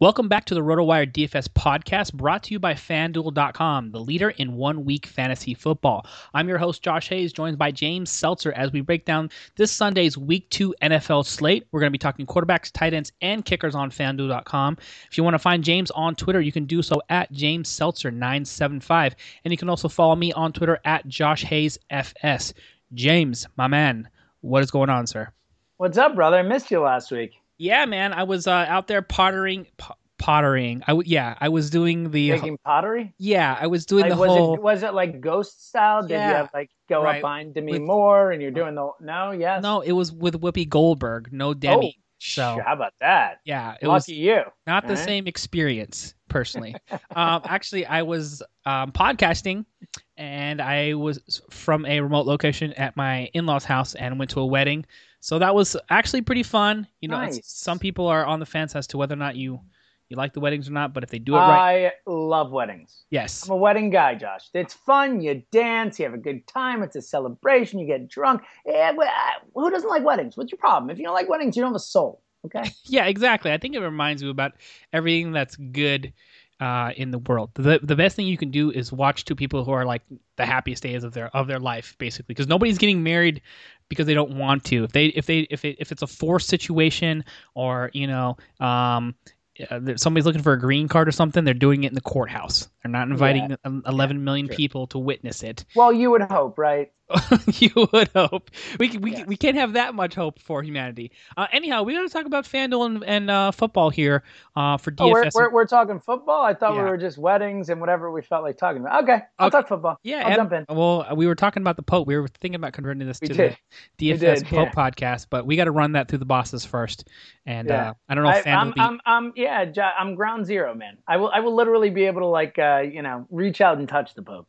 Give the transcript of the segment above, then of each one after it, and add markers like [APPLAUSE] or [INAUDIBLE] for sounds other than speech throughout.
Welcome back to the RotoWire DFS podcast brought to you by FanDuel.com, the leader in one week fantasy football. I'm your host, Josh Hayes, joined by James Seltzer as we break down this Sunday's week two NFL slate. We're going to be talking quarterbacks, tight ends, and kickers on FanDuel.com. If you want to find James on Twitter, you can do so at James Seltzer975. And you can also follow me on Twitter at Josh Hayes FS. James, my man, what is going on, sir? What's up, brother? I missed you last week. Yeah, man, I was uh, out there pottering, po- pottering. I w- yeah, I was doing the Making pottery. yeah, I was doing Like, the was whole it was it like ghost style? Did you have like go right. up behind Demi With- Moore and you're doing the no? Yes. no, it was with Whoopi Goldberg, no Demi. so how about that? yeah, it Lucky was you. not the Alright. same experience personally. [LAUGHS] um, actually, I was um, podcasting, and I was from a remote location at my in-laws' house and went to a wedding. So that was actually pretty fun. You know, Nice. some people are on the fence as to whether or not you you like the weddings or not. But if they do it right, I love weddings. yes, I'm a wedding guy, Josh. It's fun. You dance. You have a good time. It's a celebration. You get drunk. Wh- uh, who doesn't like weddings? What's your problem? If you don't like weddings, you don't have a soul. Okay. [LAUGHS] Yeah, exactly. I think it reminds you about everything that's good uh, in the world. The the best thing you can do is watch two people who are like the happiest days of their of their life, basically, because nobody's getting married because they don't want to. If they if they if it, if it's a forced situation or you know um, uh, somebody's looking for a green card or something, they're doing it in the courthouse. They're not inviting um, 11 million true. people to witness it. well, you would hope, right? [LAUGHS] you would hope we we Yes. we can't have that much hope for humanity. Uh, anyhow, we're going to talk about FanDuel and, and uh, football here uh, for DFS. Oh, we're, we're, we're talking football. I thought Yeah. we were just weddings and whatever we felt like talking about. Okay, I'll Okay. talk football. yeah, I'll and- jump in. well, we were talking about the Pope. We were thinking about converting this We to did. the DFS did, Pope yeah. podcast, but we got to run that through the bosses first. And Yeah. uh, I don't know if I, I'm, be- I'm, I'm, yeah, I'm ground zero, man. I will, I will literally be able to like, uh, you know, reach out and touch the Pope.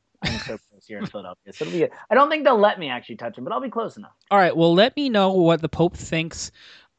So here in Philadelphia, so it'll be. I don't think they'll let me actually touch him, but I'll be close enough. All right. Well, let me know what the Pope thinks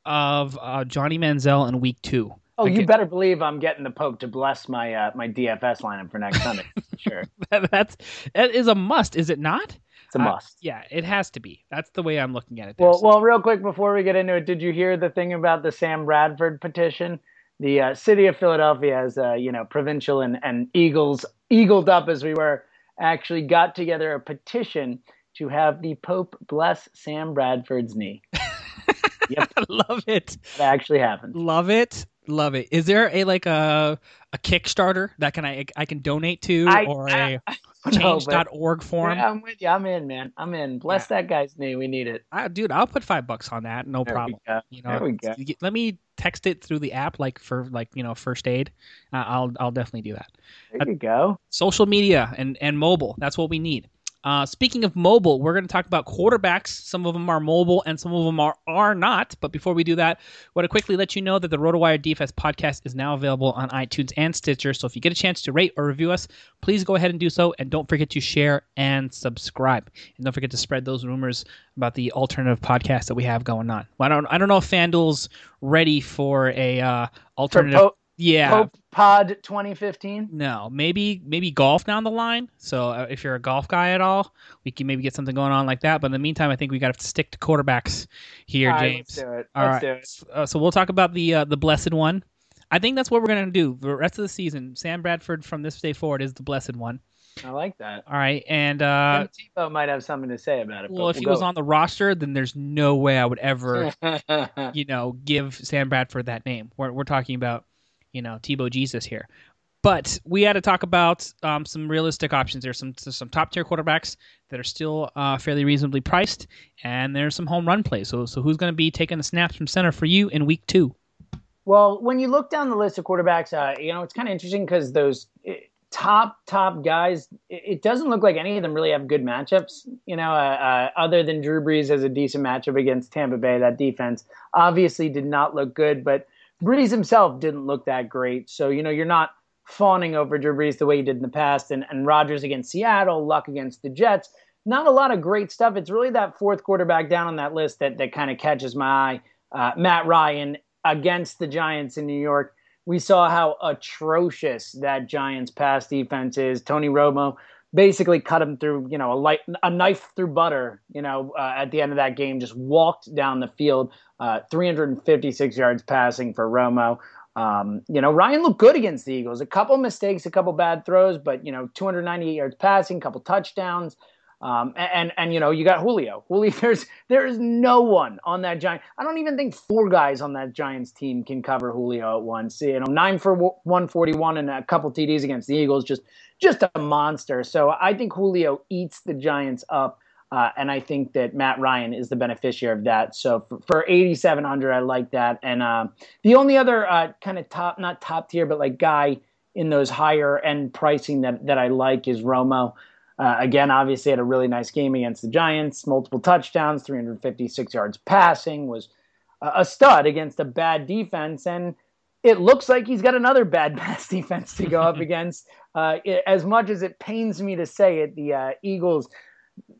of uh, Johnny Manziel in Week Two. Oh, you better believe I'm getting the Pope to bless my uh, my DFS lineup for next Sunday. [LAUGHS] sure, That's that is a must, is it not? it's a Uh, must. yeah, it has to be. That's the way I'm looking at it. there. Well, well, real quick before we get into it, did you hear the thing about the Sam Bradford petition? The uh, city of Philadelphia, as uh, you know, provincial and, and Eagles, eagled up as we were, actually got together a petition to have the Pope bless Sam Bradford's knee. [LAUGHS] yep, love it. that actually happened. Love it. Love it. Is there a like a a Kickstarter that can I I can donate to I- or I- a [LAUGHS] change.org form. Yeah, I'm with you. I'm in, man. I'm in. Bless yeah. that guy's name. We need it. I, dude, I'll put five bucks on that. No there problem. You know, there we go. Let me text it through the app, like for like you know first aid. Uh, I'll I'll definitely do that. There you go. Social media and and mobile. That's what we need. Uh, speaking of mobile, we're going to talk about quarterbacks. Some of them are mobile and some of them are, are not. But before we do that, I want to quickly let you know that the RotoWire DFS podcast is now available on iTunes and Stitcher. So if you get a chance to rate or review us, please go ahead and do so. And don't forget to share and subscribe. And don't forget to spread those rumors about the alternative podcast that we have going on. Well, I don't, I don't know if FanDuel's ready for a uh, alternative. Yeah. Pope Pod 2015. No, maybe maybe golf down the line. So uh, if you're a golf guy at all, we can maybe get something going on like that. But in the meantime, I think we got to stick to quarterbacks here, all James. Right, let's do it. All let's right. do it. Uh, so we'll talk about the uh, the blessed one. I think that's what we're gonna do the rest of the season. Sam Bradford from this day forward is the blessed one. I like that. All right, and uh, Tebow might have something to say about it. Well, if we'll he go. was on the roster, then there's no way I would ever, [LAUGHS] you know, give Sam Bradford that name. We're we're talking about you know Tebow Jesus here. But we had to talk about um, some realistic options. There's some some top tier quarterbacks that are still uh, fairly reasonably priced, and there's some home run plays. So so who's going to be taking the snaps from center for you in week two? Well, when you look down the list of quarterbacks, uh, you know it's kind of interesting because those eh, top top guys, it doesn't look like any of them really have good matchups. You know, uh, uh, other than Drew Brees has a decent matchup against Tampa Bay. That defense obviously did not look good, but Brees himself didn't look that great. So, you know, you're not fawning over Drew Brees the way you did in the past. And, and Rodgers against Seattle, Luck against the Jets. Not a lot of great stuff. It's really that fourth quarterback down on that list that, that kind of catches my eye. Uh, Matt Ryan against the Giants in New York. We saw how atrocious that Giants pass defense is. Tony Romo basically cut him through, you know, a light, a knife through butter, you know, uh, at the end of that game, just walked down the field, uh, 356 yards passing for Romo. Um, you know, Ryan looked good against the Eagles. A couple mistakes, a couple bad throws, but you know, 298 yards passing, couple touchdowns. Um, and, and, you know you got Julio. Julio, [LAUGHS] there's there is no one on that giant. I don't even think four guys on that Giants team can cover Julio at once. You know, nine for 141 and a couple TDs against the Eagles. Just just a monster. So I think Julio eats the Giants up. Uh, and I think that Matt Ryan is the beneficiary of that. So for, for 8,700, I like that. And uh, the only other uh, kind of top, not top tier, but like guy in those higher end pricing that, that I like is Romo. Uh, again, obviously had a really nice game against the Giants, multiple touchdowns, 356 yards passing, was a stud against a bad defense. And it looks like he's got another bad [LAUGHS] pass defense to go up [LAUGHS] against. Uh, it, as much as it pains me to say it, the uh, Eagles –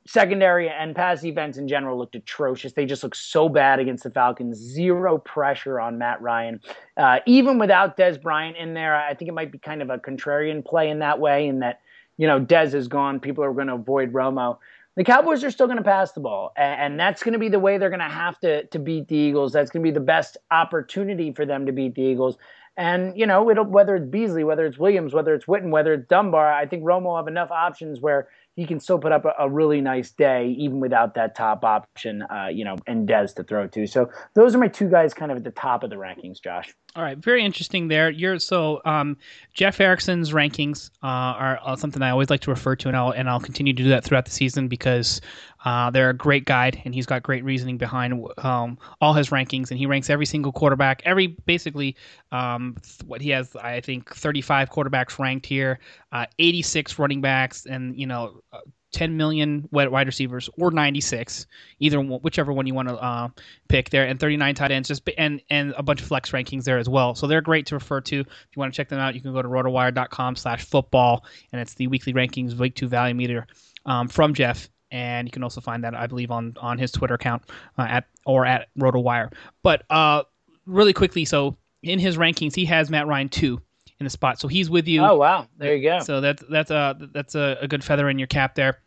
secondary and pass defense in general looked atrocious. They just looked so bad against the Falcons. Zero pressure on Matt Ryan. Uh, even without Dez Bryant in there, I think it might be kind of a contrarian play in that way, in that, you know, Dez is gone. People are going to avoid Romo. The Cowboys are still going to pass the ball, and, that's going to be the way they're going to have to to beat the Eagles. That's going to be the best opportunity for them to beat the Eagles. And you know, whether it's Beasley, whether it's Williams, whether it's Witten, whether it's Dunbar, I think Romo will have enough options where he can still put up a, a really nice day even without that top option, uh, you know, and Dez to throw to. So those are my two guys kind of at the top of the rankings, Josh. All right, very interesting there. You're so um, Jeff Erickson's rankings uh, are uh, something I always like to refer to, and I'll and I'll continue to do that throughout the season because uh, they're a great guide, and he's got great reasoning behind um, all his rankings, and he ranks every single quarterback, every basically um, what he has. I think 35 quarterbacks ranked here, uh, 86 running backs, and you know uh, 10 million wide receivers or 96 either whichever one you want to uh, pick there and 39 tight ends just and and a bunch of flex rankings there as well so they're great to refer to if you want to check them out you can go to rotowire.com slash football and it's the weekly rankings week two value meter um, from jeff and you can also find that i believe on on his twitter account uh, at or at rotowire but uh really quickly so in his rankings he has matt ryan 2 in the spot. So he's with you. Oh wow, there you go. So that's that's a that's a, a good feather in your cap there.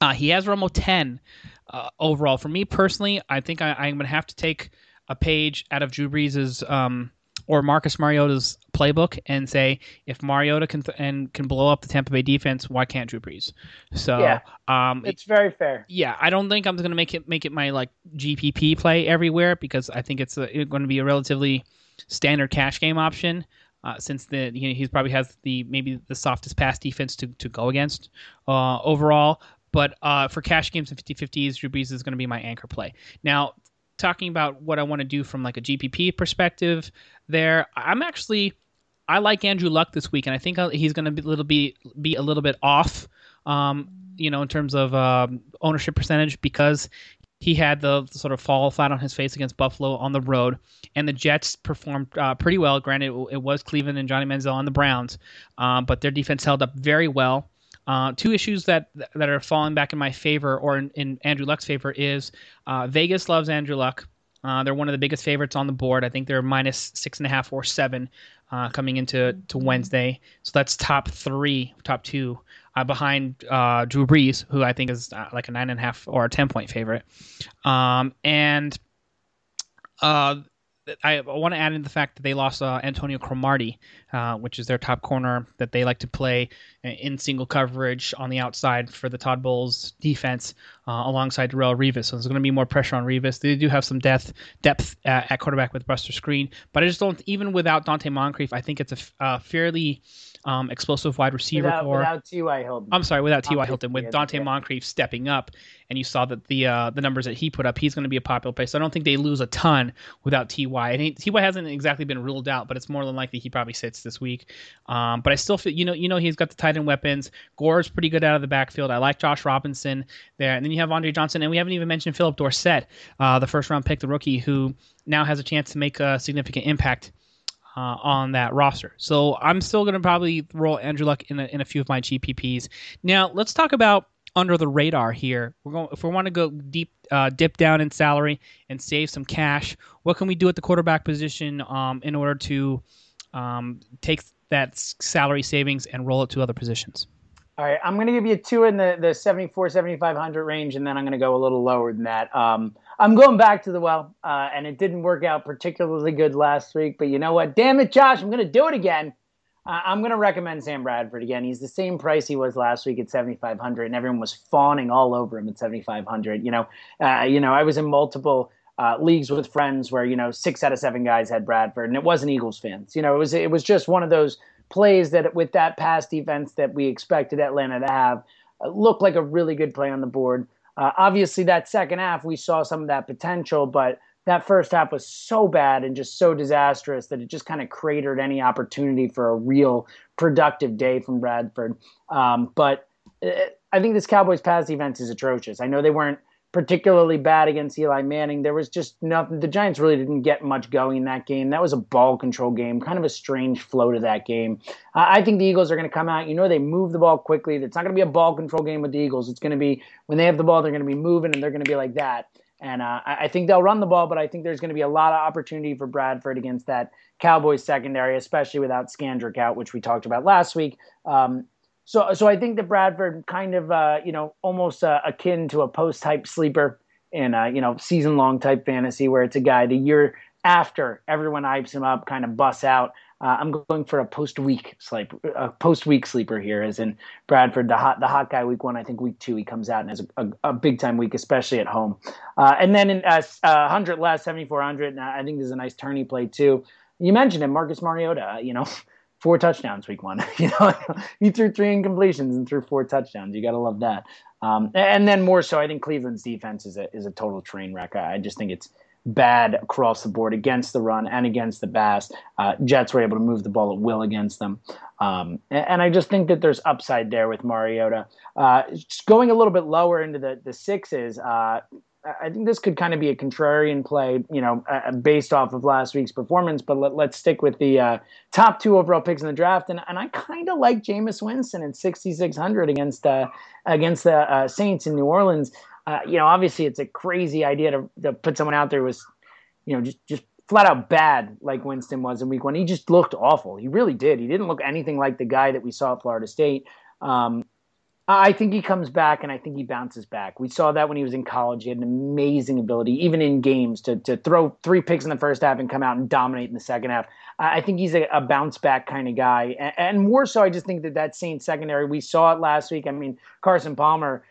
Uh, he has Romo ten uh, overall. For me personally, I think I, am going to have to take a page out of Drew Brees' um, or Marcus Mariota's playbook and say if Mariota can th- and can blow up the Tampa Bay defense, why can't Drew Brees? So yeah, um, it's very fair. Yeah, I don't think I'm going to make it make it my like GPP play everywhere because I think it's, it's going to be a relatively standard cash game option. uh, since the you know, he probably has the maybe the softest pass defense to, to go against uh, overall. But uh, for cash games and 50-50s, Drew Brees is going to be my anchor play. Now, talking about what I want to do from like a GPP perspective, there I'm actually I like Andrew Luck this week, and I think he's going to be a little be be a little bit off. Um, you know, in terms of um, ownership percentage, because he had the sort of fall flat on his face against Buffalo on the road, and the Jets performed uh, pretty well. Granted, it, was Cleveland and Johnny Manziel on the Browns, um, but their defense held up very well. Uh, two issues that that are falling back in my favor or in, in Andrew Luck's favor is uh, Vegas loves Andrew Luck. Uh, they're one of the biggest favorites on the board. I think they're minus six and a half or seven uh, coming into to Wednesday. So that's top three, top two uh, behind uh, Drew Brees, who I think is uh, like a nine and a half or a ten point favorite. Um, and uh, I want to add in the fact that they lost uh, Antonio Cromartie, uh, which is their top corner that they like to play in single coverage on the outside for the Todd Bowles defense uh, alongside Darrelle Revis. So there's going to be more pressure on Revis. They do have some depth depth at, quarterback with Buster Skrine, but I just don't even without Donte Moncrief, I think it's a, a fairly um, explosive wide receiver without, core. Without T.Y. Hilton. I'm sorry, without T.Y. Hilton, with Donte yeah. Moncrief stepping up, and you saw that the uh, the numbers that he put up, he's going to be a popular play. So I don't think they lose a ton without T.Y. And T.Y. hasn't exactly been ruled out, but it's more than likely he probably sits this week. Um, but I still feel, you know, you know, he's got the tight end weapons. Gore's pretty good out of the backfield. I like Josh Robinson there, and then you have Andre Johnson, and we haven't even mentioned Phillip Dorsett, uh, the first round pick, the rookie, who now has a chance to make a significant impact uh, on that roster. So I'm still going to probably roll Andrew Luck in a, in a few of my GPPs. Now let's talk about under the radar here. We're going if we want to go deep, uh, dip down in salary and save some cash. What can we do at the quarterback position um, in order to um, take that salary savings and roll it to other positions? All right, I'm going to give you two in the, the 74, 7,500 range, and then I'm going to go a little lower than that. Um, I'm going back to the well, uh, and it didn't work out particularly good last week, but you know what? Damn it, Josh, I'm going to do it again. Uh, I'm going to recommend Sam Bradford again. He's the same price he was last week at 7,500, and everyone was fawning all over him at 7,500. You know, uh, you know, I was in multiple uh, leagues with friends where you know six out of seven guys had Bradford, and it wasn't Eagles fans. You know, it was it was just one of those plays that with that pass defense that we expected Atlanta to have uh, looked like a really good play on the board. Uh, obviously, that second half we saw some of that potential, but that first half was so bad and just so disastrous that it just kind of cratered any opportunity for a real productive day from Bradford. Um, but uh, I think this Cowboys pass defense is atrocious. I know they weren't particularly bad against Eli Manning. There was just nothing. The Giants really didn't get much going in that game. That was a ball control game, kind of a strange flow to that game. Uh, I think the Eagles are going to come out. You know, they move the ball quickly. It's not going to be a ball control game with the Eagles. It's going to be when they have the ball, they're going to be moving and they're going to be like that. And uh, I think they'll run the ball, but I think there's going to be a lot of opportunity for Bradford against that Cowboys secondary, especially without Scandrick out, which we talked about last week. Um, so, so I think that Bradford kind of, uh, you know, almost uh, akin to a post type sleeper in, a, you know, season long type fantasy where it's a guy the year after everyone hypes him up, kind of busts out. Uh, I'm going for a post week sleep, a post week sleeper here, as in Bradford, the hot, the hot guy. Week one, I think week two he comes out and has a, a, a big time week, especially at home. Uh, and then in uh, uh, hundred less, seventy four hundred, I think there's a nice tourney play too. You mentioned him, Marcus Mariota. You know, four touchdowns week one. [LAUGHS] you know, [LAUGHS] he threw three incompletions and threw four touchdowns. You got to love that. Um, and then more so, I think Cleveland's defense is a is a total train wreck. I, just think it's bad across the board against the run and against the pass. Uh, Jets were able to move the ball at will against them, um, and, I just think that there's upside there with Mariota. Uh, going a little bit lower into the the sixes. Uh, I think this could kind of be a contrarian play, you know, uh, based off of last week's performance. But let, us stick with the uh, top two overall picks in the draft, and, and I kind of like Jameis Winston at 6,600 against uh, against the uh, Saints in New Orleans. Uh, you know, obviously it's a crazy idea to, to put someone out there who was, you know, just just flat out bad like Winston was in Week One. He just looked awful. He really did. He didn't look anything like the guy that we saw at Florida State. Um, I think he comes back and I think he bounces back. We saw that when he was in college. He had an amazing ability, even in games, to, to throw three picks in the first half and come out and dominate in the second half. I think he's a, a bounce back kind of guy. And, and, more so, I just think that that Saints secondary, we saw it last week. I mean, Carson Palmer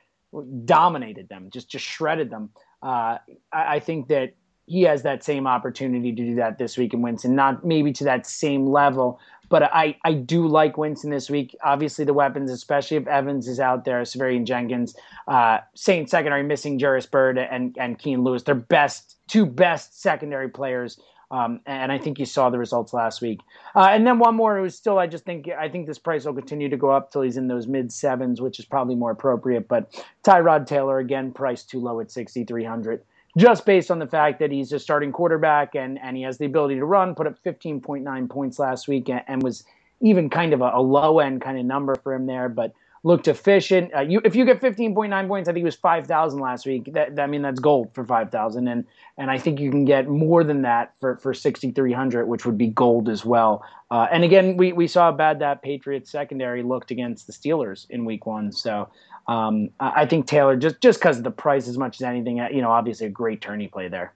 dominated them, just, just shredded them. Uh, I, I think that he has that same opportunity to do that this week in Winston, not maybe to that same level. But I, I do like Winston this week. Obviously, the weapons, especially if Evans is out there, Seferian Jenkins, uh, Saint secondary missing Jairus Byrd and and Keenan Lewis. Their best two best secondary players um, and I think you saw the results last week. Uh, and then one more who's still, I just think, I think this price will continue to go up till he's in those mid sevens, which is probably more appropriate. But Tyrod Taylor, again, priced too low at 6,300, just based on the fact that he's a starting quarterback and, and he has the ability to run, put up 15.9 points last week and, and was even kind of a, a low end kind of number for him there. But looked efficient. Uh, you, if you get 15.9 points, I think it was 5,000 last week. That, that, I mean, that's gold for 5,000, and and I think you can get more than that for for 6,300, which would be gold as well. Uh, and again, we we saw how bad that Patriots secondary looked against the Steelers in Week One. So um, I, think Taylor just just because of the price as much as anything, uh, you know, obviously a great tourney play there.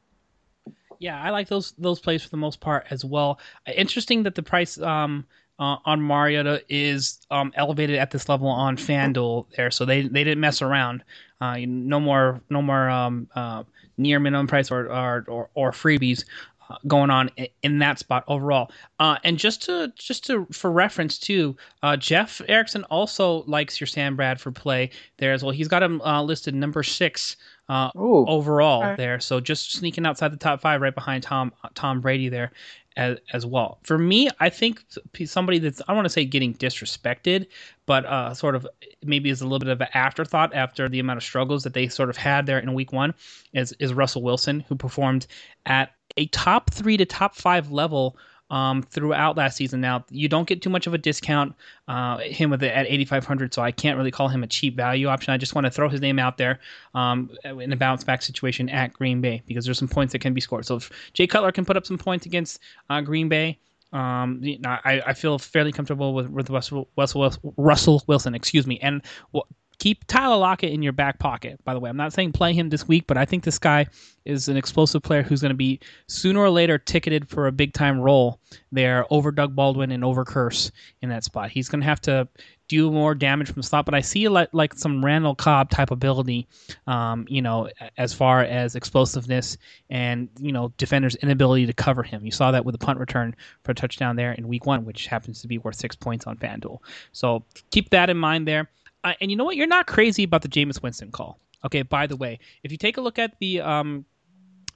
Yeah, I like those those plays for the most part as well. Interesting that the price um, uh, on Mariota is um, elevated at this level on FanDuel there, so they they didn't mess around. Uh, no more no more um, uh, near minimum price or or, or, or freebies uh, going on in that spot overall. Uh, and just to just to for reference too, uh, Jeff Erickson also likes your Sam Bradford play there as well. He's got him uh, listed number six uh, overall okay. there. So just sneaking outside the top five, right behind Tom Tom Brady there as, as well. For me, I think somebody that's I don't want to say getting disrespected, but uh, sort of maybe is a little bit of an afterthought after the amount of struggles that they sort of had there in Week One is is Russell Wilson, who performed at a top three to top five level um, throughout last season. Now you don't get too much of a discount uh, him with it at 8,500, so I can't really call him a cheap value option. I just want to throw his name out there um, in a bounce back situation at Green Bay because there's some points that can be scored. So if Jay Cutler can put up some points against uh, Green Bay. Um, you know, I, I feel fairly comfortable with, with Russell, Russell, Russell Wilson, excuse me. And keep Tyler Lockett in your back pocket. By the way, I'm not saying play him this week, but I think this guy is an explosive player who's going to be sooner or later ticketed for a big time role there over Doug Baldwin and over Kearse in that spot. He's going to have to do more damage from the slot, but I see like, like some Randall Cobb type ability, um, you know, as far as explosiveness and, you know, defenders' inability to cover him. You saw that with the punt return for a touchdown there in week one, which happens to be worth six points on FanDuel. So keep that in mind there. Uh, and you know what? You're not crazy about the Jameis Winston call. Okay. By the way, if you take a look at the um,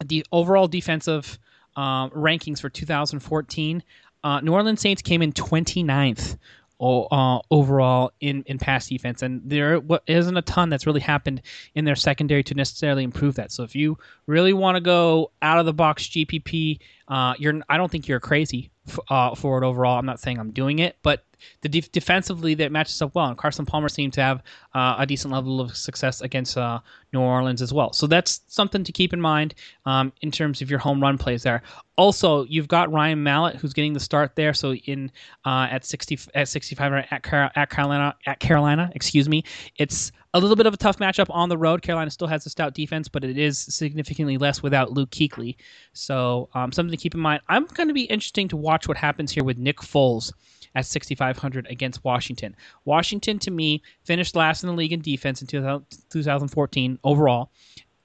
the overall defensive uh, rankings for 2014, uh, New Orleans Saints came in 29th uh, overall in, in pass defense, and there isn't a ton that's really happened in their secondary to necessarily improve that. So if you really want to go out of the box GPP, uh, you're I don't think you're crazy f- uh, for it overall. I'm not saying I'm doing it, but the de- defensively that matches up well. And Carson Palmer seemed to have uh, a decent level of success against uh, New Orleans as well. So that's something to keep in mind um, in terms of your home run plays there. Also, you've got Ryan Mallett who's getting the start there. So in uh, at 60 at 65 at, Car- at Carolina at Carolina, excuse me, it's a little bit of a tough matchup on the road. Carolina still has a stout defense, but it is significantly less without Luke Kuechly. So um, something to keep in mind. I'm going to be interesting to watch what happens here with Nick Foles at 6,500 against Washington. Washington, to me, finished last in the league in defense in 2014 overall,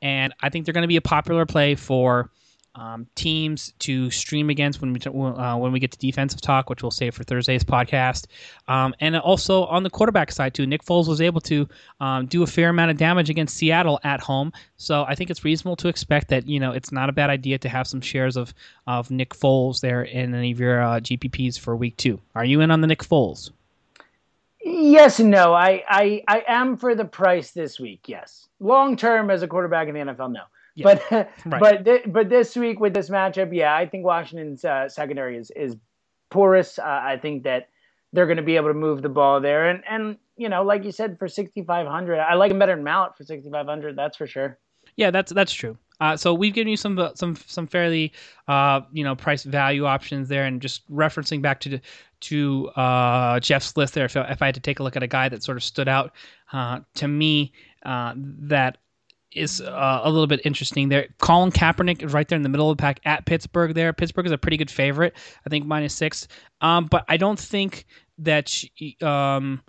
and I think they're going to be a popular play for um, teams to stream against when we uh, when we get to defensive talk, which we'll save for Thursday's podcast. Um, and also on the quarterback side too, Nick Foles was able to um, do a fair amount of damage against Seattle at home. So I think it's reasonable to expect that you know it's not a bad idea to have some shares of of Nick Foles there in any of your uh, GPPs for week two. Are you in on the Nick Foles? Yes and no. I, I I am for the price this week. Yes, long term as a quarterback in the NFL, no. Yeah. But [LAUGHS] right. but th- but this week with this matchup, yeah, I think Washington's uh, secondary is is porous. Uh, I think that they're going to be able to move the ball there, and and you know, like you said, for sixty five hundred, I like him better than Mallett for sixty five hundred. That's for sure. Yeah, that's that's true. Uh, so we've given you some some some fairly uh, you know price value options there, and just referencing back to to uh, Jeff's list there. If, if I had to take a look at a guy that sort of stood out uh, to me uh, that is uh, a little bit interesting there. Colin Kaepernick is right there in the middle of the pack at Pittsburgh. There, Pittsburgh is a pretty good favorite. I think minus six. Um, but I don't think that she, um,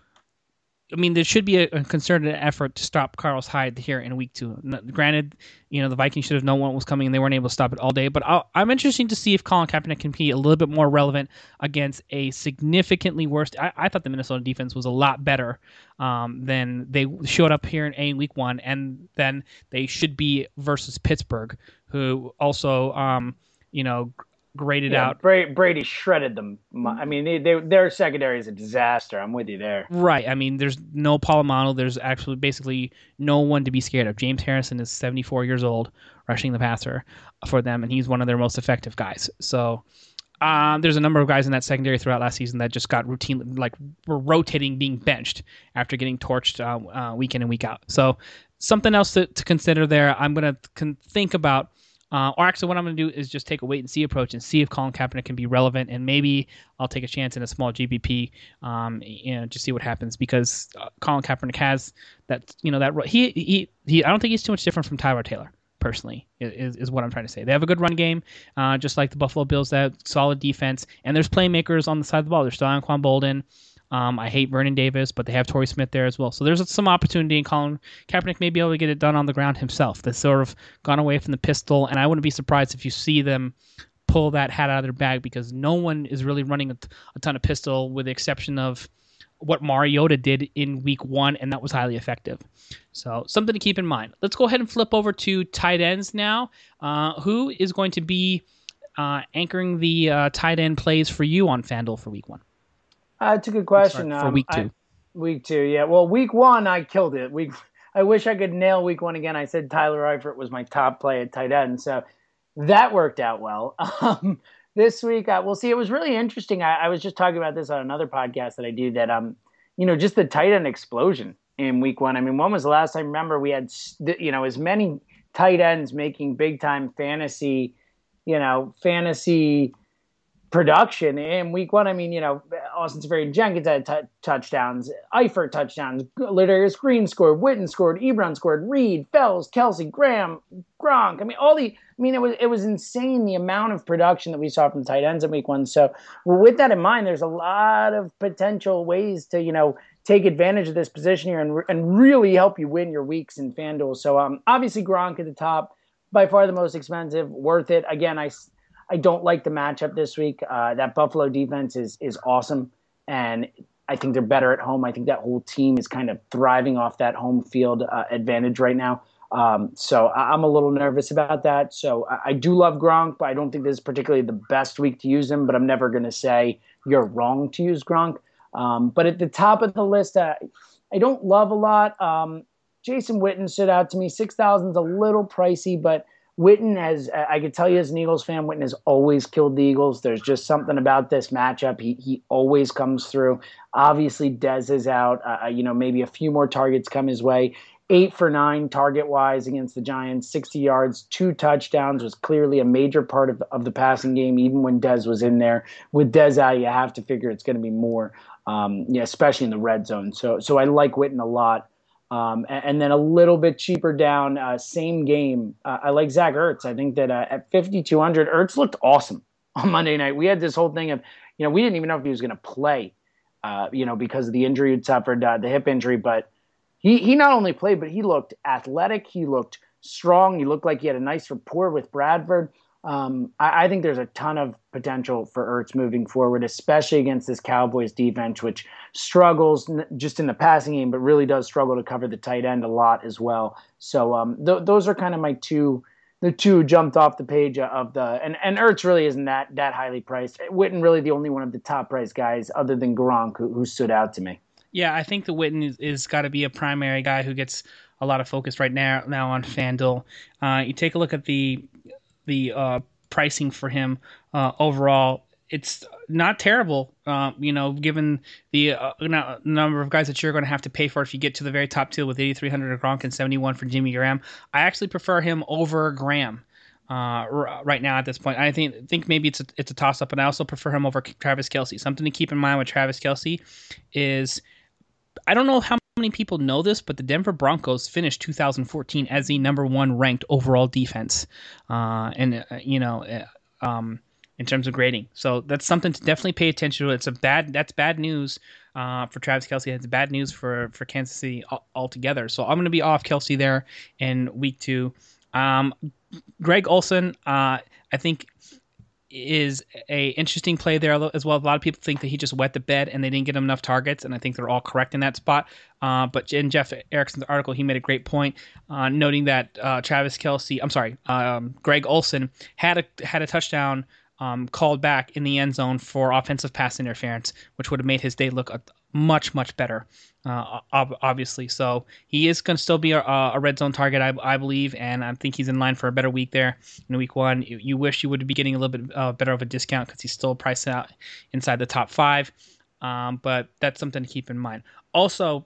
I mean, there should be a, a, concerted effort to stop Carlos Hyde here in week two. Granted, you know the Vikings should have known what was coming, and they weren't able to stop it all day. But i am interested to see if Colin Kaepernick can be a little bit more relevant against a significantly worse. I, I thought the Minnesota defense was a lot better um, than they showed up here in, in week one, and then they should be versus Pittsburgh, who also, um, you know, graded yeah, out. Brady, Brady, shredded them. I mean, they, they, their secondary is a disaster. I'm with you there. Right. I mean, there's no Polamalu. There's actually basically no one to be scared of. James Harrison is 74 years old, rushing the passer for them, and he's one of their most effective guys. So. Um, there's a number of guys in that secondary throughout last season that just got routine, like were rotating, being benched after getting torched uh, uh, week in and week out. So something else to, to consider there. I'm going to con- think about uh, or actually, what I'm going to do is just take a wait and see approach and see if Colin Kaepernick can be relevant, and maybe I'll take a chance in a small GPP, um, you know, just see what happens because uh, Colin Kaepernick has that, you know, that he he he. I don't think he's too much different from Tyrod Taylor personally is, is what I'm trying to say. They have a good run game, uh, just like the Buffalo Bills. That solid defense, and there's playmakers on the side of the ball. There's still Anquan Boldin. Um, I hate Vernon Davis, but they have Torrey Smith there as well. So there's some opportunity, and Colin Kaepernick may be able to get it done on the ground himself. They've sort of gone away from the pistol, and I wouldn't be surprised if you see them pull that hat out of their bag because no one is really running a, ton of pistol, with the exception of what Mariota did in week one, and that was highly effective. So something to keep in mind. Let's go ahead and flip over to tight ends now. Uh, who is going to be uh, anchoring the uh, tight end plays for you on FanDuel for week one? Uh, it's a good question. For um, week two. I, week two, yeah. Well, week one, I killed it. Week, I wish I could nail week one again. I said Tyler Eifert was my top play at tight end, so that worked out well. [LAUGHS] Um, this week, uh, we'll see. It was really interesting. I, I, was just talking about this on another podcast that I do. That um, you know, just the tight end explosion in week one. I mean, when was the last time? Remember, we had you know as many tight ends making big time fantasy, you know, fantasy production in week one. I mean, you know, Austin Seferian-Jenkins had t- touchdowns, Eifert touchdowns, Ladarius Green scored, Witten scored, Ebron scored, Reed, Fells, Kelce, Graham, Gronk. I mean, all the, I mean, it was it was insane the amount of production that we saw from the tight ends in week one. So, with that in mind, there's a lot of potential ways to, you know, take advantage of this position here and, and really help you win your weeks in FanDuel. So, um, obviously, Gronk at the top, by far the most expensive, worth it. Again, I I don't like the matchup this week. Uh, that Buffalo defense is is awesome, and I think they're better at home. I think that whole team is kind of thriving off that home field uh, advantage right now. Um, so I'm a little nervous about that. So I, I, do love Gronk, but I don't think this is particularly the best week to use him. But I'm never going to say you're wrong to use Gronk. Um, but at the top of the list, uh, I don't love a lot. Um, Jason Witten stood out to me. Six thousand is a little pricey, but Witten has, I can tell you as an Eagles fan, Witten has always killed the Eagles. There's just something about this matchup. He, he always comes through. Obviously, Dez is out. Uh, you know, maybe a few more targets come his way. Eight for nine target wise against the Giants, 60 yards, two touchdowns was clearly a major part of, of the passing game, even when Dez was in there. With Dez out, you have to figure it's going to be more, um, yeah, especially in the red zone. So, so I like Witten a lot. Um, and, and, then a little bit cheaper down, uh, same game. Uh, I like Zach Ertz. I think that uh, at 5,200, Ertz looked awesome [LAUGHS] on Monday night. We had this whole thing of, you know, we didn't even know if he was going to play, uh, you know, because of the injury he'd suffered, uh, the hip injury. But he, he not only played, but he looked athletic. He looked strong. He looked like he had a nice rapport with Bradford. Um, I, I, think there's a ton of potential for Ertz moving forward, especially against this Cowboys defense, which struggles just in the passing game, but really does struggle to cover the tight end a lot as well. So um, th- those are kind of my two, the two jumped off the page of the, and, and Ertz really isn't that that highly priced. Witten really the only one of the top priced guys other than Gronk who, who stood out to me. Yeah, I think the Witten is, is got to be a primary guy who gets a lot of focus right now now on FanDuel. Uh, you take a look at the the uh, pricing for him uh, overall. It's not terrible, uh, you know, given the uh, number of guys that you're going to have to pay for if you get to the very top two with 8,300 Gronk and 71 for Jimmy Graham. I actually prefer him over Graham uh, right now at this point. I think think maybe it's a, it's a toss up, and I also prefer him over Travis Kelce. Something to keep in mind with Travis Kelce is I don't know how many people know this, but the Denver Broncos finished 2014 as the number one ranked overall defense. Uh, and, uh, you know, uh, um, in terms of grading. So that's something to definitely pay attention to. It's a bad that's bad news uh, for Travis Kelce. It's bad news for for Kansas City altogether. So I'm going to be off Kelce there in week two. Um, Greg Olsen, uh, I think is a interesting play there as well. A lot of people think that he just wet the bed and they didn't get him enough targets, and I think they're all correct in that spot. Uh, but in Jeff Erickson's article, he made a great point, uh, noting that uh, Travis Kelce, I'm sorry, um, Greg Olsen had a had a touchdown um, called back in the end zone for offensive pass interference, which would have made his day look much much better. Uh, obviously, so he is going to still be a, a, red zone target, I, I, believe, and I think he's in line for a better week there in week one. You, you wish you would be getting a little bit uh, better of a discount because he's still priced out inside the top five, um, but that's something to keep in mind. Also,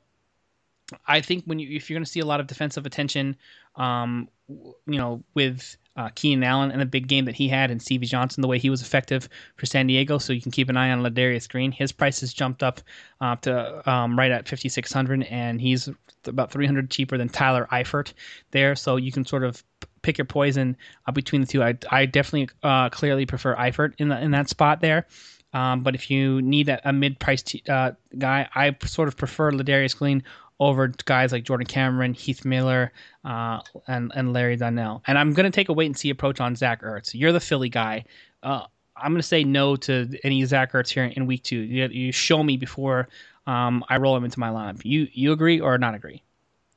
I think when you if you're going to see a lot of defensive attention, um, you know, with uh, Keenan Allen and the big game that he had, and Stevie Johnson, the way he was effective for San Diego. So you can keep an eye on Ladarius Green. His price has jumped up uh, to um, right at 5,600, and he's about 300 cheaper than Tyler Eifert there. So you can sort of pick your poison uh, between the two. I, I definitely uh, clearly prefer Eifert in the, in that spot there. Um, but if you need a, a mid-priced uh, guy, I sort of prefer Ladarius Green over guys like Jordan Cameron, Heath Miller, uh, and and Larry Donnell. And I'm going to take a wait and see approach on Zach Ertz. You're the Philly guy. Uh, I'm going to say no to any Zach Ertz here in week two. You, you show me before um, I roll him into my lineup. You you agree or not agree?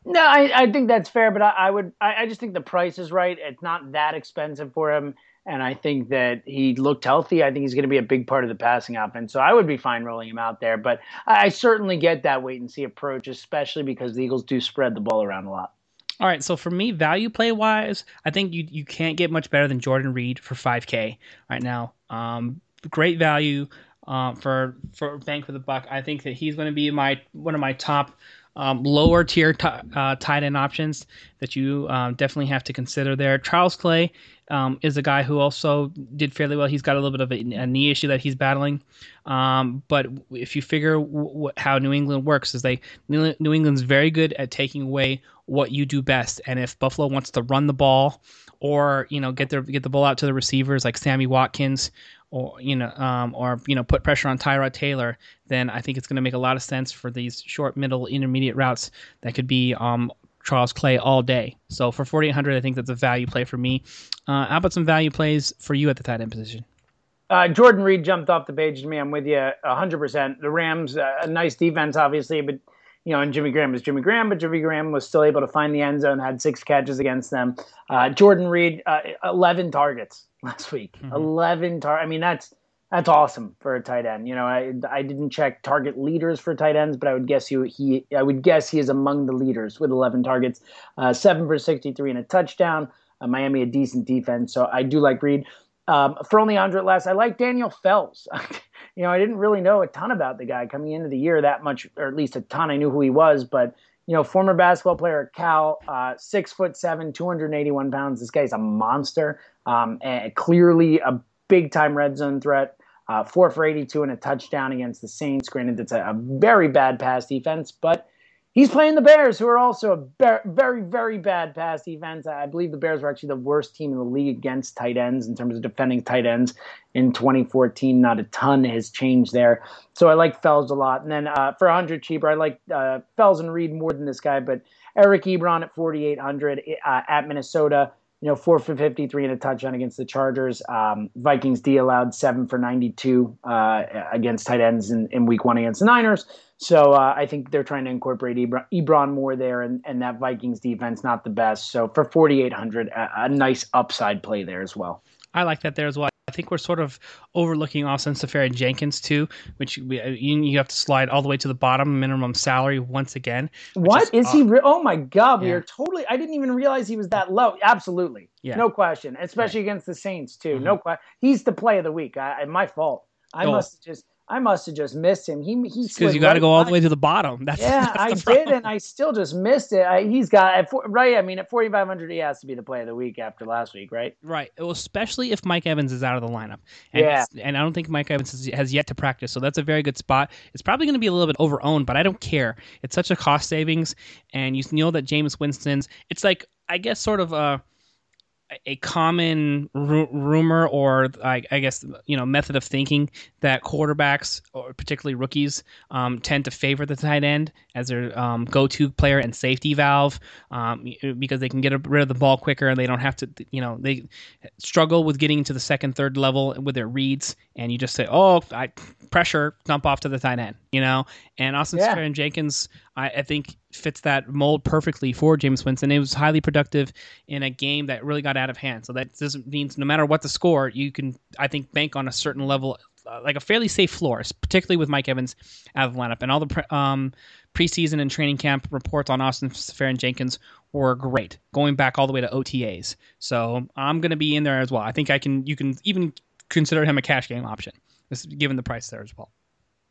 No, I, I think that's fair, but I, I would I, I just think the price is right. It's not that expensive for him. And I think that he looked healthy. I think he's going to be a big part of the passing offense. So I would be fine rolling him out there. But I certainly get that wait and see approach, especially because the Eagles do spread the ball around a lot. All right, so for me, value play wise, I think you you can't get much better than Jordan Reed for 5K right now. Um, great value uh, for for bang for the buck. I think that he's going to be my one of my top um, lower tier t- uh, tight end options that you um, definitely have to consider there. Charles Clay um, is a guy who also did fairly well. He's got a little bit of a, a knee issue that he's battling. Um, but if you figure w- how New England works, is they New England's very good at taking away what you do best. And if Buffalo wants to run the ball or you know get their get the ball out to the receivers like Sammy Watkins or you know um, or you know put pressure on Tyrod Taylor, then I think it's going to make a lot of sense for these short, middle, intermediate routes that could be um, Charles Clay all day. So for 4,800, I think that's a value play for me. Uh, how about some value plays for you at the tight end position? Uh, Jordan Reed jumped off the page to me. I'm with you 100%. The Rams, uh, a nice defense, obviously, but you know, and Jimmy Graham is Jimmy Graham, but Jimmy Graham was still able to find the end zone, had six catches against them. Uh, Jordan Reed, uh, 11 targets last week. Mm-hmm. 11 tar. I mean, that's that's awesome for a tight end. You know, I I didn't check target leaders for tight ends, but I would guess he he I would guess he is among the leaders with 11 targets, uh, seven for 63 and a touchdown. Uh, Miami a decent defense, so I do like Reed. Um, for only 100 less, I like Daniel Fells. [LAUGHS] you know, I didn't really know a ton about the guy coming into the year that much, or at least a ton. I knew who he was, but you know, former basketball player at Cal, uh, six foot seven, 281 pounds. This guy's a monster. Um, and clearly a big time red zone threat. Uh, four for 82 and a touchdown against the Saints. Granted, it's a, a very bad pass defense, but he's playing the Bears, who are also a very, very bad pass defense. I believe the Bears were actually the worst team in the league against tight ends in terms of defending tight ends in 2014. Not a ton has changed there. So I like Fells a lot. And then uh, for 100 cheaper, I like uh, Fells and Reed more than this guy, but Eric Ebron at 4,800 uh, at Minnesota you know, four for 53 and a touchdown against the Chargers. Um, Vikings D allowed seven for 92 uh, against tight ends in, in week one against the Niners. So uh, I think they're trying to incorporate Ebron, Ebron more there, and, and that Vikings defense not the best. So for 4,800, a, a nice upside play there as well. I like that there as well. I think we're sort of overlooking Austin Seferian-Jenkins too, which we, uh, you, have to slide all the way to the bottom minimum salary once again. What is, is he? Re- oh my God, yeah. we are totally. I didn't even realize he was that low. Absolutely, yeah. no question. Especially right. against the Saints too. Mm-hmm. No question. He's the play of the week. I, my fault. I oh. must just I must have just missed him. He he because you got to right go all the way to the bottom. [LAUGHS] That's, yeah, that's I did, and I still just missed it. I, he's got at, right. I mean, at forty five hundred, he has to be the play of the week after last week, right? Right. Well, especially if Mike Evans is out of the lineup. And yeah. And I don't think Mike Evans has yet to practice, so that's a very good spot. It's probably going to be a little bit over owned, but I don't care. It's such a cost savings, and you know that Jameis Winston's. It's like I guess sort of a a common r- rumor or I, I, guess you know method of thinking that quarterbacks or particularly rookies um, tend to favor the tight end as their um, go-to player and safety valve um, because they can get rid of the ball quicker and they don't have to you know they struggle with getting into the second third level with their reads and you just say oh I pressure dump off to the tight end you know and Austin yeah. and Jenkins I, I think fits that mold perfectly for Jameis Winston. It was highly productive in a game that really got out of hand. So that means no matter what the score, you can I think bank on a certain level, uh, like a fairly safe floor, particularly with Mike Evans out of the lineup and all the pre- um, preseason and training camp reports on Austin Seferian-Jenkins were great, going back all the way to OTAs. So I'm going to be in there as well. I think I can. You can even consider him a cash game option, given the price there as well.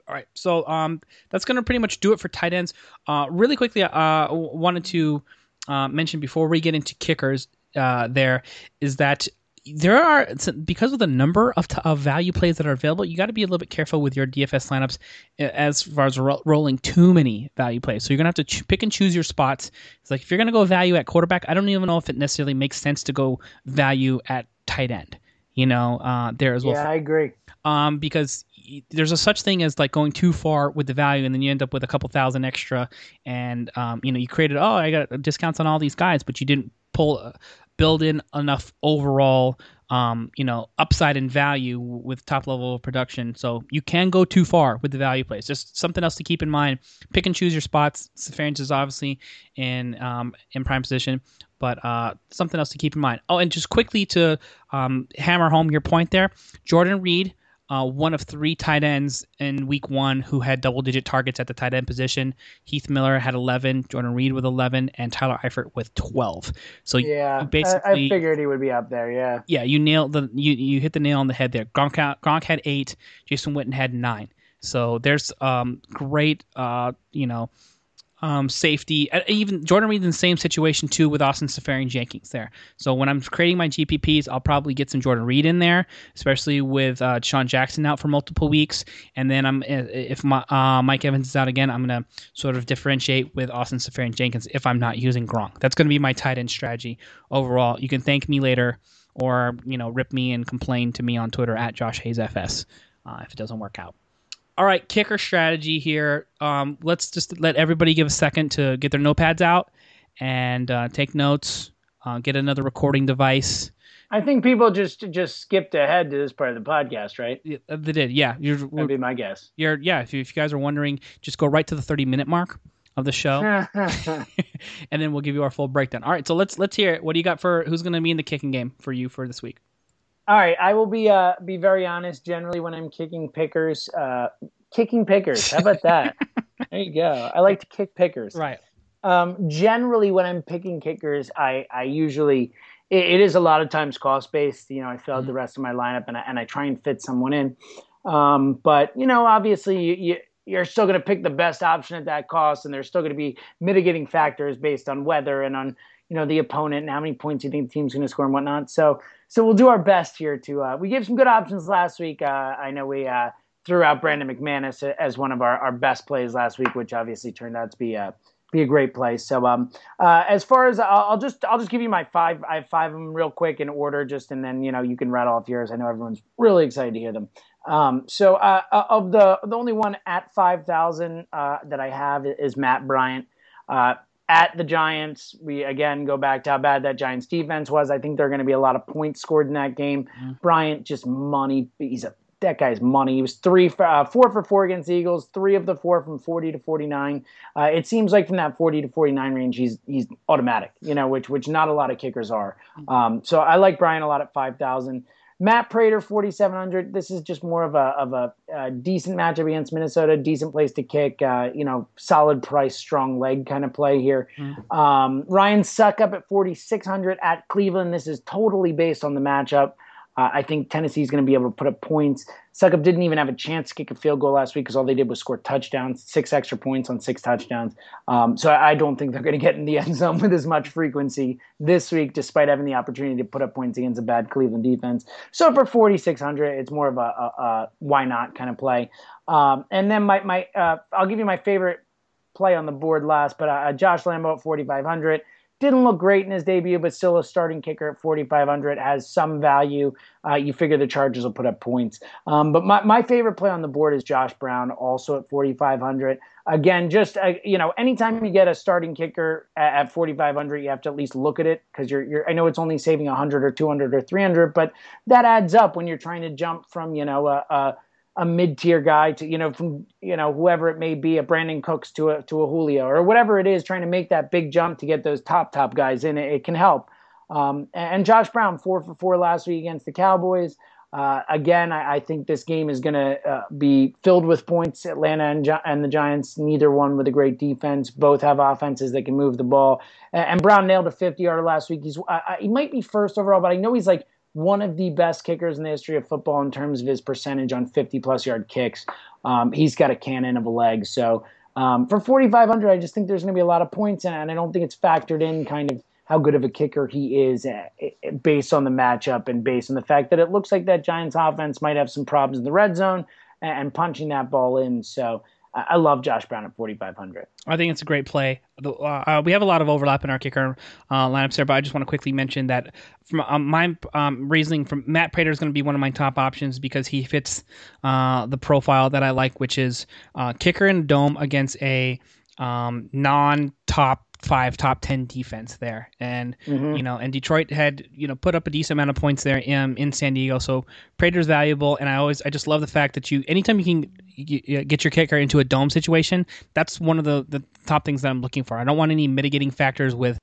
All right, so um, that's going to pretty much do it for tight ends. Uh, really quickly, uh, wanted to uh, mention before we get into kickers. Uh, there is that there are because of the number of, t- of value plays that are available, you got to be a little bit careful with your DFS lineups as far as ro- rolling too many value plays. So you're gonna have to ch- pick and choose your spots. It's like if you're gonna go value at quarterback, I don't even know if it necessarily makes sense to go value at tight end. You know, uh, there as well. Yeah, I agree. Um, because there's a such thing as like going too far with the value and then you end up with a couple thousand extra and um, you know you created oh i got discounts on all these guys but you didn't pull uh, build in enough overall um, you know upside in value with top level of production. So you can go too far with the value plays. Just something else to keep in mind. Pick and choose your spots. Seferian is obviously in um, in prime position but uh, something else to keep in mind. Oh, and just quickly to um, hammer home your point there, Jordan Reed uh, one of three tight ends in week one who had double digit targets at the tight end position. Heath Miller had 11, Jordan Reed with 11, and Tyler Eifert with 12. So yeah, basically, I, figured he would be up there. Yeah. Yeah, you nailed the you you hit the nail on the head there. Gronk, Gronk had eight, Jason Witten had nine. So there's um great uh you know um, safety. Even Jordan Reed's in the same situation too with Austin Seferian-Jenkins there. So when I'm creating my GPPs, I'll probably get some Jordan Reed in there, especially with uh, Sean Jackson out for multiple weeks. And then I'm if my, uh, Mike Evans is out again, I'm gonna sort of differentiate with Austin Seferian-Jenkins if I'm not using Gronk. That's gonna be my tight end strategy overall. You can thank me later, or you know rip me and complain to me on Twitter at Josh Hayes FS uh, if it doesn't work out all right, kicker strategy here. Um, let's just let everybody give a second to get their notepads out and uh, take notes. Uh, get another recording device. I think people just just skipped ahead to this part of the podcast, right? Yeah, uh, they did. Yeah, you're, that'd be my guess. You're yeah. If you, if you guys are wondering, just go right to the thirty minute mark of the show, [LAUGHS] [LAUGHS] and then we'll give you our full breakdown. All right, so let's let's hear it. What do you got for who's going to be in the kicking game for you for this week? All right, I will be uh be very honest. Generally, when I'm kicking pickers, uh, kicking pickers. How about that? [LAUGHS] there you go. I like to kick pickers. Right. Um, generally, when I'm picking kickers, I I usually it, it is a lot of times cost based. You know, I fill out mm-hmm. the rest of my lineup and I, and I try and fit someone in. Um, but you know, obviously, you, you you're still going to pick the best option at that cost, and there's still going to be mitigating factors based on weather and on you know the opponent and how many points you think the team's going to score and whatnot. So so we'll do our best here to. Uh, we gave some good options last week. Uh, I know we uh, threw out Brandon McManus as one of our, our best plays last week, which obviously turned out to be a be a great play. So um, uh, as far as I'll, I'll, just I'll just give you my five. I have five of them real quick in order, just and then you know you can rattle off yours. I know everyone's really excited to hear them. Um, so uh, uh of the the only one at five thousand uh, that I have is Matt Bryant. At the Giants. We again go back to how bad that Giants defense was. I think there are going to be a lot of points scored in that game. Mm-hmm. Bryant just money. He's a that guy's money. He was three for, uh, four for four against the Eagles, three of the four from 40 to 49. Uh, it seems like from that 40 to 49 range, he's he's automatic, you know, which which not a lot of kickers are. Mm-hmm. Um, so I like Bryant a lot at 5,000. Matt Prater, 4,700. This is just more of a of a, a, decent matchup against Minnesota. Decent place to kick. Uh, you know, solid price, strong leg kind of play here. Mm. Um, Ryan Succop at 4,600 at Cleveland. This is totally based on the matchup. Uh, I think Tennessee is going to be able to put up points. Succop didn't even have a chance to kick a field goal last week because all they did was score touchdowns, six extra points on six touchdowns. Um, so I, I, don't think they're going to get in the [LAUGHS] end zone with as much frequency this week, despite having the opportunity to put up points against a bad Cleveland defense. So for 4,600, it's more of a, a, a, why not kind of play. Um, and then my, my uh, I'll give you my favorite play on the board last, but uh, Josh Lambo at 4,500 didn't look great in his debut, but still a starting kicker at 4,500 has some value. Uh, you figure the Chargers will put up points. Um, but my, my favorite play on the board is Josh Brown, also at 4,500. Again, just uh, you know, anytime you get a starting kicker at, at 4,500, you have to at least look at it because you're, you're. I know it's only saving 100 or 200 or 300, but that adds up when you're trying to jump from you know a, a a mid-tier guy to you know from you know whoever it may be a Brandin Cooks to a to a Julio or whatever it is trying to make that big jump to get those top top guys in. It, it can help. Um, and, Josh Brown four for four last week against the Cowboys. Uh, again I, I, think this game is going to uh, be filled with points. Atlanta and, and, the Giants neither one with a great defense. Both have offenses that can move the ball. And, and Brown nailed a 50 yard last week. He's I, he might be first overall but I know he's like one of the best kickers in the history of football in terms of his percentage on 50 plus yard kicks. Um, he's got a cannon of a leg. So um, for 4,500, I just think there's going to be a lot of points, and, and I don't think it's factored in kind of how good of a kicker he is eh, eh, based on the matchup and based on the fact that it looks like that Giants offense might have some problems in the red zone and punching that ball in. So I love Josh Brown at 4,500. I think it's a great play. Uh, uh, we have a lot of overlap in our kicker uh, lineups there, but I just want to quickly mention that from um, my um, reasoning, from Matt Prater is going to be one of my top options because he fits uh, the profile that I like, which is uh, kicker in dome against a um, non-top five top 10 defense there and mm-hmm. you know and detroit had you know put up a decent amount of points there in, in san diego so prater's valuable and i always i just love the fact that you anytime you can get your kicker into a dome situation that's one of the the top things that i'm looking for i don't want any mitigating factors with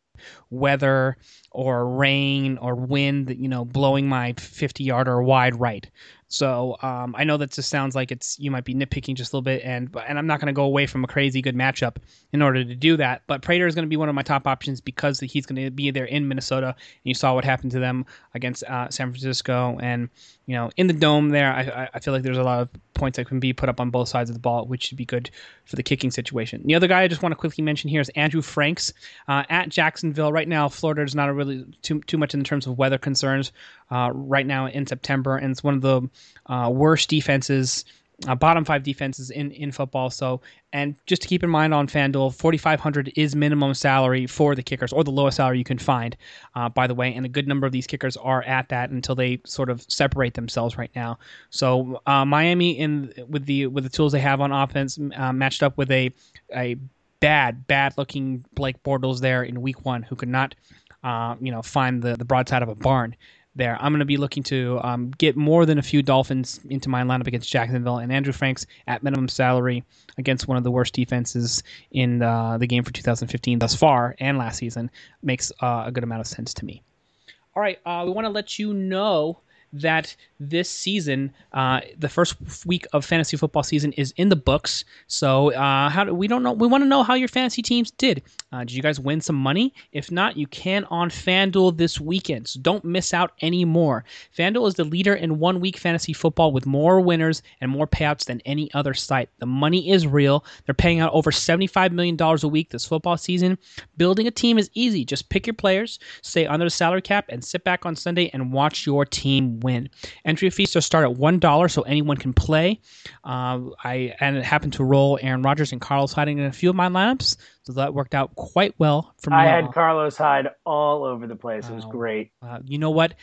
weather or rain or wind, that you know, blowing my 50 yard or wide right. So um, I know that just sounds like it's you might be nitpicking just a little bit, and and I'm not going to go away from a crazy good matchup in order to do that. But Prater is going to be one of my top options because he's going to be there in Minnesota, and you saw what happened to them against uh, San Francisco, and you know in the dome there, I I feel like there's a lot of points that can be put up on both sides of the ball, which should be good for the kicking situation. The other guy I just want to quickly mention here is Andrew Franks uh, at Jacksonville. Right now, Florida is not really too too much in terms of weather concerns uh, right now in September, and it's one of the uh, worst defenses. Uh, bottom five defenses in, in football. So, and just to keep in mind on FanDuel, 4,500 is minimum salary for the kickers, or the lowest salary you can find, uh, by the way. And a good number of these kickers are at that until they sort of separate themselves right now. So, uh, Miami in with the with the tools they have on offense, uh, matched up with a a bad bad looking Blake Bortles there in Week One, who could not uh, you know, find the, the broadside of a barn there. I'm going to be looking to um, get more than a few Dolphins into my lineup against Jacksonville and Andrew Franks at minimum salary against one of the worst defenses in uh, the game for 2015 thus far and last season makes uh, a good amount of sense to me. All right, uh, we want to let you know that this season, uh, the first week of fantasy football season is in the books. So uh, how do we don't know? We want to know how your fantasy teams did. Uh, did you guys win some money? If not, you can on FanDuel this weekend. So don't miss out anymore. FanDuel is the leader in one week fantasy football with more winners and more payouts than any other site. The money is real. They're paying out over $75 million a week this football season. Building a team is easy. Just pick your players, stay under the salary cap, and sit back on Sunday and watch your team win. Entry fees start at one dollar, so anyone can play. Uh, I and it happened to roll Aaron Rodgers and Carlos Hyde in a few of my lineups, so that worked out quite well for me. I had Carlos Hyde all over the place. It was great. Uh, you know what?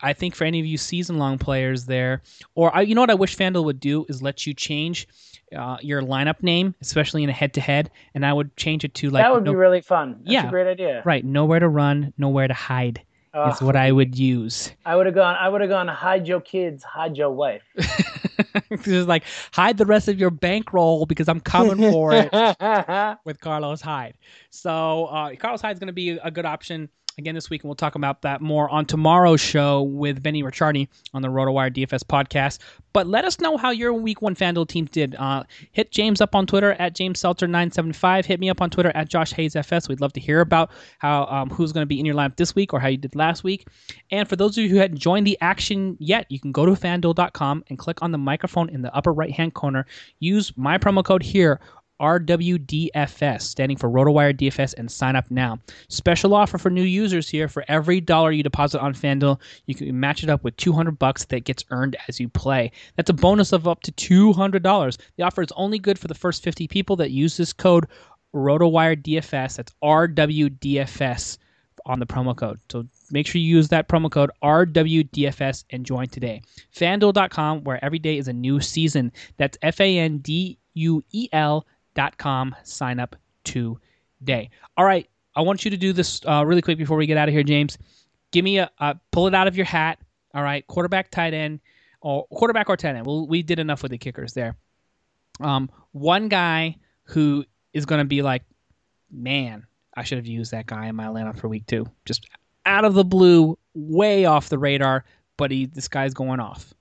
I think for any of you season-long players there, or I, you know what I wish FanDuel would do is let you change. Uh, your lineup name, especially in a head-to-head, and I would change it to like that would no, be really fun. That's yeah, a great idea. Right, nowhere to run, nowhere to hide. Oh, is what I would use. I would have gone. I would have gone. Hide your kids. Hide your wife. [LAUGHS] Just like hide the rest of your bankroll because I'm coming for it [LAUGHS] with Carlos Hyde. So uh, Carlos Hyde is going to be a good option again this week, and we'll talk about that more on tomorrow's show with Benny Ricciardi on the RotoWire DFS podcast. But let us know how your Week One FanDuel team did. Uh, hit James up on Twitter at James Seltzer975. Hit me up on Twitter at Josh Hayes FS. We'd love to hear about how um, who's going to be in your lineup this week or how you did last week. And for those of you who hadn't joined the action yet, you can go to FanDuel.com and click on the microphone in the upper right hand corner. Use my promo code here RWDFS, standing for RotoWire DFS, and sign up now. Special offer for new users here: for every dollar you deposit on FanDuel, you can match it up with 200 bucks that gets earned as you play. That's a bonus of up to $200. The offer is only good for the first 50 people that use this code RotoWire DFS. That's RWDFS on the promo code. So make sure you use that promo code RWDFS and join today. FanDuel.com, where every day is a new season. That's F A N D U E L.com. Sign up today. All right. I want you to do this uh, really quick before we get out of here, James. Give me a, uh, pull it out of your hat. All right. Quarterback, tight end, or quarterback or tight end. Well, we did enough with the kickers there. Um, one guy who is going to be like, man, I should have used that guy in my lineup for week two. Just out of the blue, way off the radar, but he this guy's going off.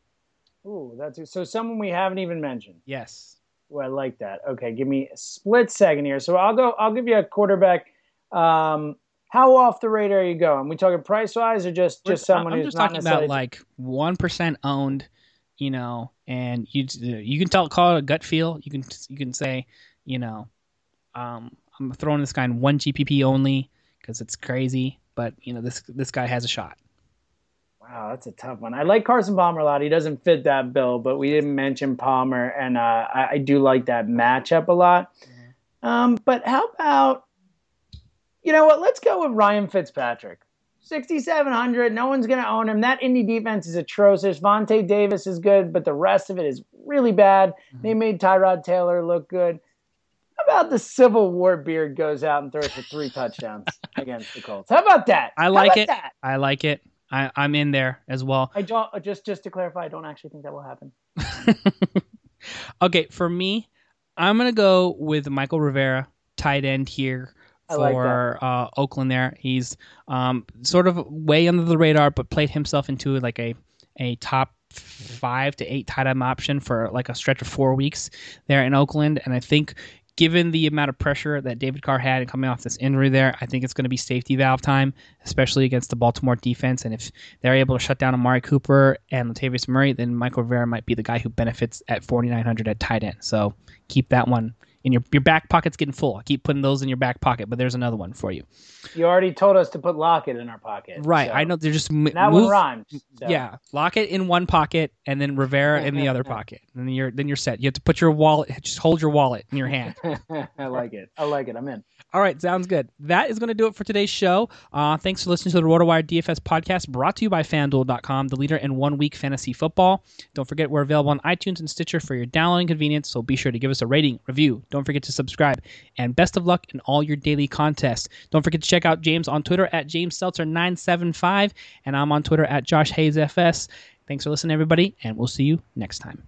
Ooh, that's so someone we haven't even mentioned. Yes. Ooh, I like that. Okay, give me a split second here. So I'll go. I'll give you a quarterback. Um, how off the radar are you going? We talking price wise or just just someone I'm who's just not talking about like one percent owned, you know, and you you can tell call it a gut feel. You can you can say, you know, um, I'm throwing this guy in one GPP only because it's crazy, but you know this this guy has a shot. Wow, that's a tough one. I like Carson Palmer a lot. He doesn't fit that bill, but we didn't mention Palmer, and uh, I, I, do like that matchup a lot. Mm-hmm. Um, but how about, you know what? Let's go with Ryan Fitzpatrick. 6,700. No one's going to own him. That Indy defense is atrocious. Vontae Davis is good, but the rest of it is really bad. Mm-hmm. They made Tyrod Taylor look good. How about the Civil War beard goes out and throws for three touchdowns [LAUGHS] against the Colts? How about that? I like it. That? I like it. I, I'm in there as well. I don't just just to clarify, I don't actually think that will happen. [LAUGHS] okay, for me, I'm gonna go with Mychal Rivera, tight end here for like uh, Oakland. There, he's um, sort of way under the radar, but played himself into like a a top five to eight tight end option for like a stretch of four weeks there in Oakland, and I think given the amount of pressure that David Carr had and coming off this injury there, I think it's going to be safety valve time, especially against the Baltimore defense. And if they're able to shut down Amari Cooper and Latavius Murray, then Mychal Rivera might be the guy who benefits at 4,900 at tight end. So keep that one in your your back pocket's getting full. I keep putting those in your back pocket, but there's another one for you. You already told us to put Lockett in our pocket. Right. So. I know they're just m- that move, one rhymes. So. Yeah, Lockett in one pocket and then Rivera in the other [LAUGHS] pocket, and then you're then you're set. You have to put your wallet, just hold your wallet in your hand. [LAUGHS] I like it. I like it. I'm in. All right, sounds good. That is going to do it for today's show. Uh, thanks for listening to the RotoWire DFS podcast brought to you by FanDuel.com, the leader in one week fantasy football. Don't forget we're available on iTunes and Stitcher for your downloading convenience, so be sure to give us a rating, review. Don't forget to subscribe. And best of luck in all your daily contests. Don't forget to check out James on Twitter at JamesSeltzer975, and I'm on Twitter at Josh Hayes FS. Thanks for listening, everybody, and we'll see you next time.